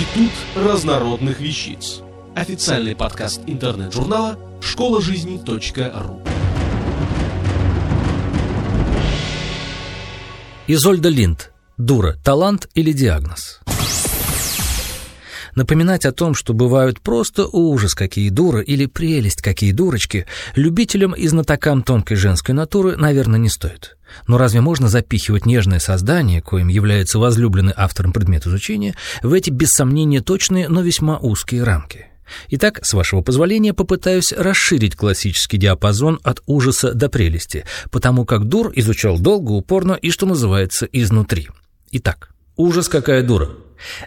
Институт разнородных вещиц. Официальный подкаст интернет-журнала школа жизни.ру. Изольда Линд. Дура. Талант или диагноз? Напоминать о том, что бывают просто ужас какие дуры или прелесть какие дурочки, любителям и знатокам тонкой женской натуры, наверное, не стоит. Но разве можно запихивать нежное создание, коим является возлюбленный автором предмет изучения, в эти без сомнения точные, но весьма узкие рамки? Итак, с вашего позволения, попытаюсь расширить классический диапазон от ужаса до прелести, потому как дур изучал долго, упорно и, что называется, изнутри. Итак, ужас какая дура.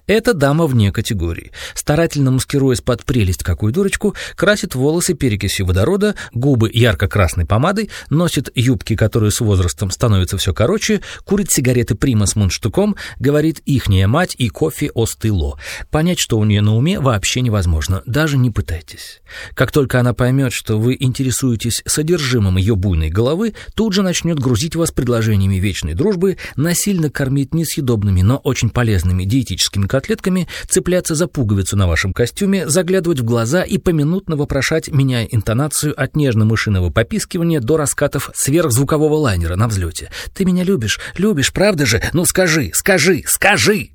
Эта дама вне категории. Старательно маскируясь под прелесть какую дурочку, красит волосы перекисью водорода, губы ярко-красной помадой, носит юбки, которые с возрастом становятся все короче, курит сигареты прима с мундштуком, говорит «ихняя мать» и кофе остыло. Понять, что у нее на уме, вообще невозможно, даже не пытайтесь. Как только она поймет, что вы интересуетесь содержимым ее буйной головы, тут же начнет грузить вас предложениями вечной дружбы, насильно кормить несъедобными, но очень полезными диетическими металлическими котлетками, цепляться за пуговицу на вашем костюме, заглядывать в глаза и поминутно вопрошать, меняя интонацию от нежно-мышиного попискивания до раскатов сверхзвукового лайнера на взлете. «Ты меня любишь? Любишь, правда же? Ну скажи, скажи, скажи!»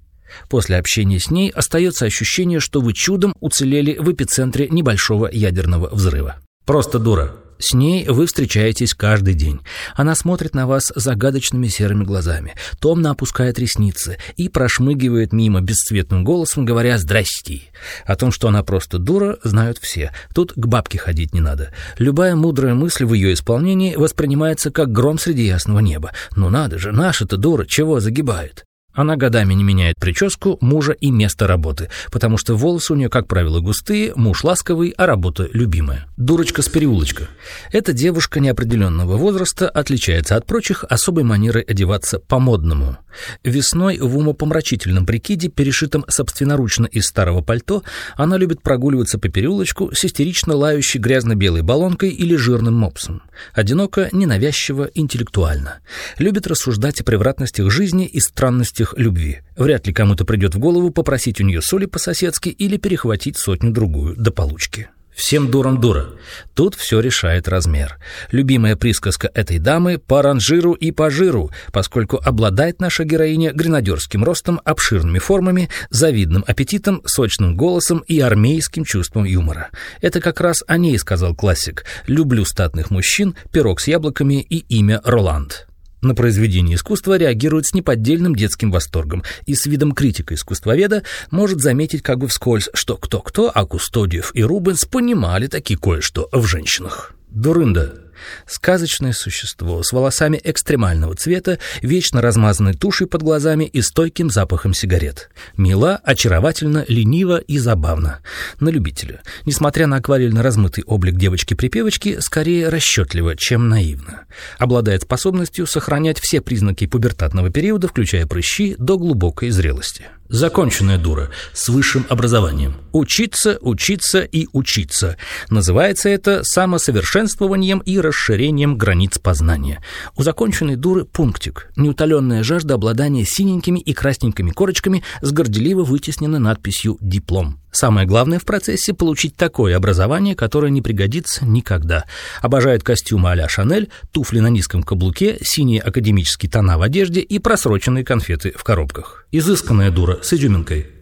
После общения с ней остается ощущение, что вы чудом уцелели в эпицентре небольшого ядерного взрыва. Просто дура. С ней вы встречаетесь каждый день. Она смотрит на вас загадочными серыми глазами, томно опускает ресницы и прошмыгивает мимо бесцветным голосом, говоря «здрасти». О том, что она просто дура, знают все. Тут к бабке ходить не надо. Любая мудрая мысль в ее исполнении воспринимается как гром среди ясного неба. Ну надо же, наша-то дура чего загибает? Она годами не меняет прическу, мужа и место работы, потому что волосы у нее, как правило, густые, муж ласковый, а работа любимая. Дурочка с переулочка. Эта девушка неопределенного возраста отличается от прочих особой манерой одеваться по-модному. Весной в умопомрачительном прикиде, перешитом собственноручно из старого пальто, она любит прогуливаться по переулочку с истерично лающей грязно-белой баллонкой или жирным мопсом. Одиноко, ненавязчиво, интеллектуально. Любит рассуждать о превратностях жизни и странностях любви. Вряд ли кому-то придет в голову попросить у нее соли по-соседски или перехватить сотню-другую до получки. Всем дурам дура. Тут все решает размер. Любимая присказка этой дамы по ранжиру и по жиру, поскольку обладает наша героиня гренадерским ростом, обширными формами, завидным аппетитом, сочным голосом и армейским чувством юмора. Это как раз о ней сказал классик «Люблю статных мужчин, пирог с яблоками и имя Роланд». На произведение искусства реагирует с неподдельным детским восторгом и с видом критика-искусствоведа может заметить как бы вскользь, что кто-кто, а Кустодиев и Рубенс понимали таки кое-что в женщинах. Дурында Сказочное существо с волосами экстремального цвета, вечно размазанной тушей под глазами и стойким запахом сигарет. Мила, очаровательно, лениво и забавно. На любителя. Несмотря на акварельно размытый облик девочки-припевочки, скорее расчетливо, чем наивно. Обладает способностью сохранять все признаки пубертатного периода, включая прыщи, до глубокой зрелости. Законченная дура с высшим образованием. Учиться, учиться и учиться. Называется это самосовершенствованием и расширением границ познания. У законченной дуры пунктик. Неутоленная жажда обладания синенькими и красненькими корочками с горделиво вытеснена надписью «Диплом». Самое главное в процессе – получить такое образование, которое не пригодится никогда. Обожает костюмы а-ля Шанель, туфли на низком каблуке, синие академические тона в одежде и просроченные конфеты в коробках. Изысканная дура с изюминкой.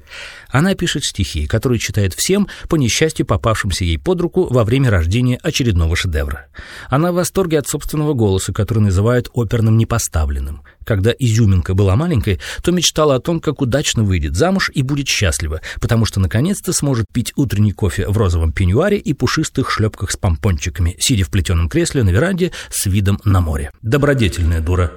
Она пишет стихи, которые читает всем, по несчастью попавшимся ей под руку во время рождения очередного шедевра. Она в восторге от собственного голоса, который называют оперным непоставленным. Когда изюминка была маленькой, то мечтала о том, как удачно выйдет замуж и будет счастлива, потому что наконец-то сможет пить утренний кофе в розовом пеньюаре и пушистых шлепках с помпончиками, сидя в плетеном кресле на веранде с видом на море. Добродетельная дура.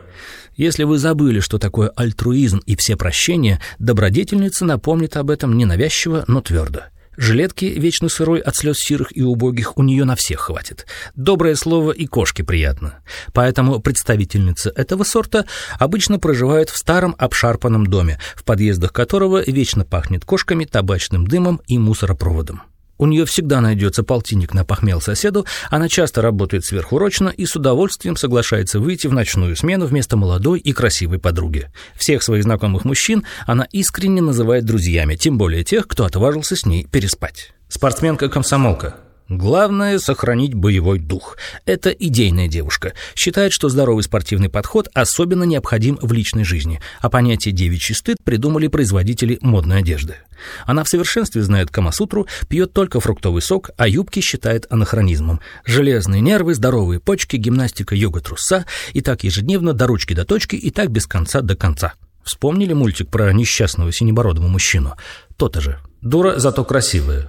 Если вы забыли, что такое альтруизм и все прощения, добродетельница напомнит об этом ненавязчиво, но твердо. Жилетки, вечно сырой от слез сирых и убогих, у нее на всех хватит. Доброе слово и кошке приятно. Поэтому представительница этого сорта обычно проживает в старом обшарпанном доме, в подъездах которого вечно пахнет кошками, табачным дымом и мусоропроводом. У нее всегда найдется полтинник на похмел соседу, она часто работает сверхурочно и с удовольствием соглашается выйти в ночную смену вместо молодой и красивой подруги. Всех своих знакомых мужчин она искренне называет друзьями, тем более тех, кто отважился с ней переспать. Спортсменка-комсомолка. Главное – сохранить боевой дух. Это идейная девушка. Считает, что здоровый спортивный подход особенно необходим в личной жизни, а понятие «девичий стыд» придумали производители модной одежды. Она в совершенстве знает Камасутру, пьет только фруктовый сок, а юбки считает анахронизмом. Железные нервы, здоровые почки, гимнастика, йога труса, и так ежедневно до ручки до точки, и так без конца до конца. Вспомнили мультик про несчастного синебородого мужчину? То-то же. Дура, зато красивая.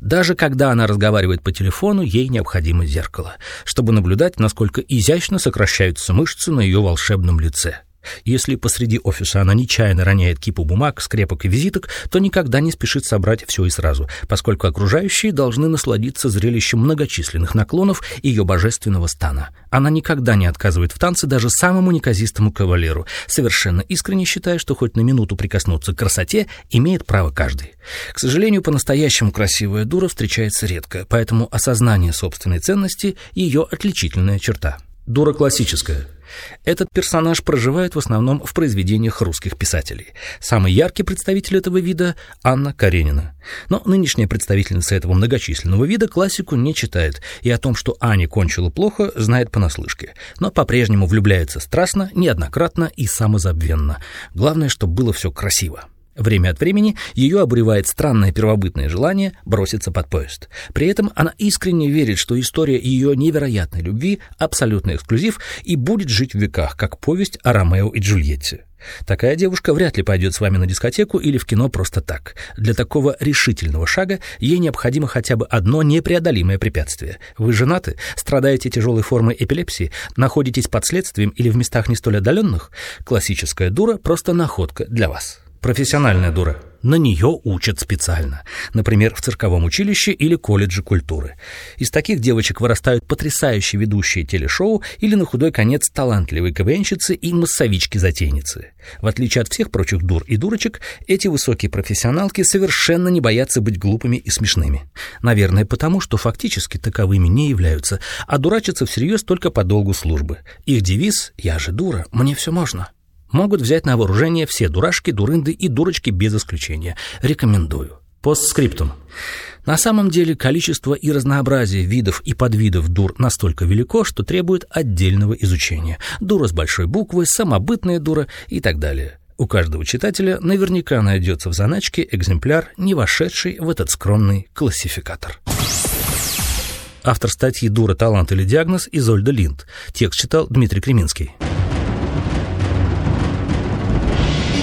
Даже когда она разговаривает по телефону, ей необходимо зеркало, чтобы наблюдать, насколько изящно сокращаются мышцы на ее волшебном лице. Если посреди офиса она нечаянно роняет кипу бумаг, скрепок и визиток, то никогда не спешит собрать все и сразу, поскольку окружающие должны насладиться зрелищем многочисленных наклонов ее божественного стана. Она никогда не отказывает в танце даже самому неказистому кавалеру, совершенно искренне считая, что хоть на минуту прикоснуться к красоте имеет право каждый. К сожалению, по-настоящему красивая дура встречается редко, поэтому осознание собственной ценности – ее отличительная черта. Дура классическая – этот персонаж проживает в основном в произведениях русских писателей. Самый яркий представитель этого вида – Анна Каренина. Но нынешняя представительница этого многочисленного вида классику не читает, и о том, что Аня кончила плохо, знает понаслышке. Но по-прежнему влюбляется страстно, неоднократно и самозабвенно. Главное, чтобы было все красиво. Время от времени ее обуревает странное первобытное желание броситься под поезд. При этом она искренне верит, что история ее невероятной любви – абсолютный эксклюзив и будет жить в веках, как повесть о Ромео и Джульетте. Такая девушка вряд ли пойдет с вами на дискотеку или в кино просто так. Для такого решительного шага ей необходимо хотя бы одно непреодолимое препятствие. Вы женаты, страдаете тяжелой формой эпилепсии, находитесь под следствием или в местах не столь отдаленных? Классическая дура – просто находка для вас. Профессиональная дура. На нее учат специально. Например, в цирковом училище или колледже культуры. Из таких девочек вырастают потрясающие ведущие телешоу или на худой конец талантливые КВНщицы и массовички-затейницы. В отличие от всех прочих дур и дурочек, эти высокие профессионалки совершенно не боятся быть глупыми и смешными. Наверное, потому что фактически таковыми не являются, а дурачатся всерьез только по долгу службы. Их девиз «Я же дура, мне все можно» могут взять на вооружение все дурашки, дурынды и дурочки без исключения. Рекомендую. Постскриптум. На самом деле количество и разнообразие видов и подвидов дур настолько велико, что требует отдельного изучения. Дура с большой буквы, самобытная дура и так далее. У каждого читателя наверняка найдется в заначке экземпляр, не вошедший в этот скромный классификатор. Автор статьи «Дура, талант или диагноз» Изольда Линд. Текст читал Дмитрий Креминский.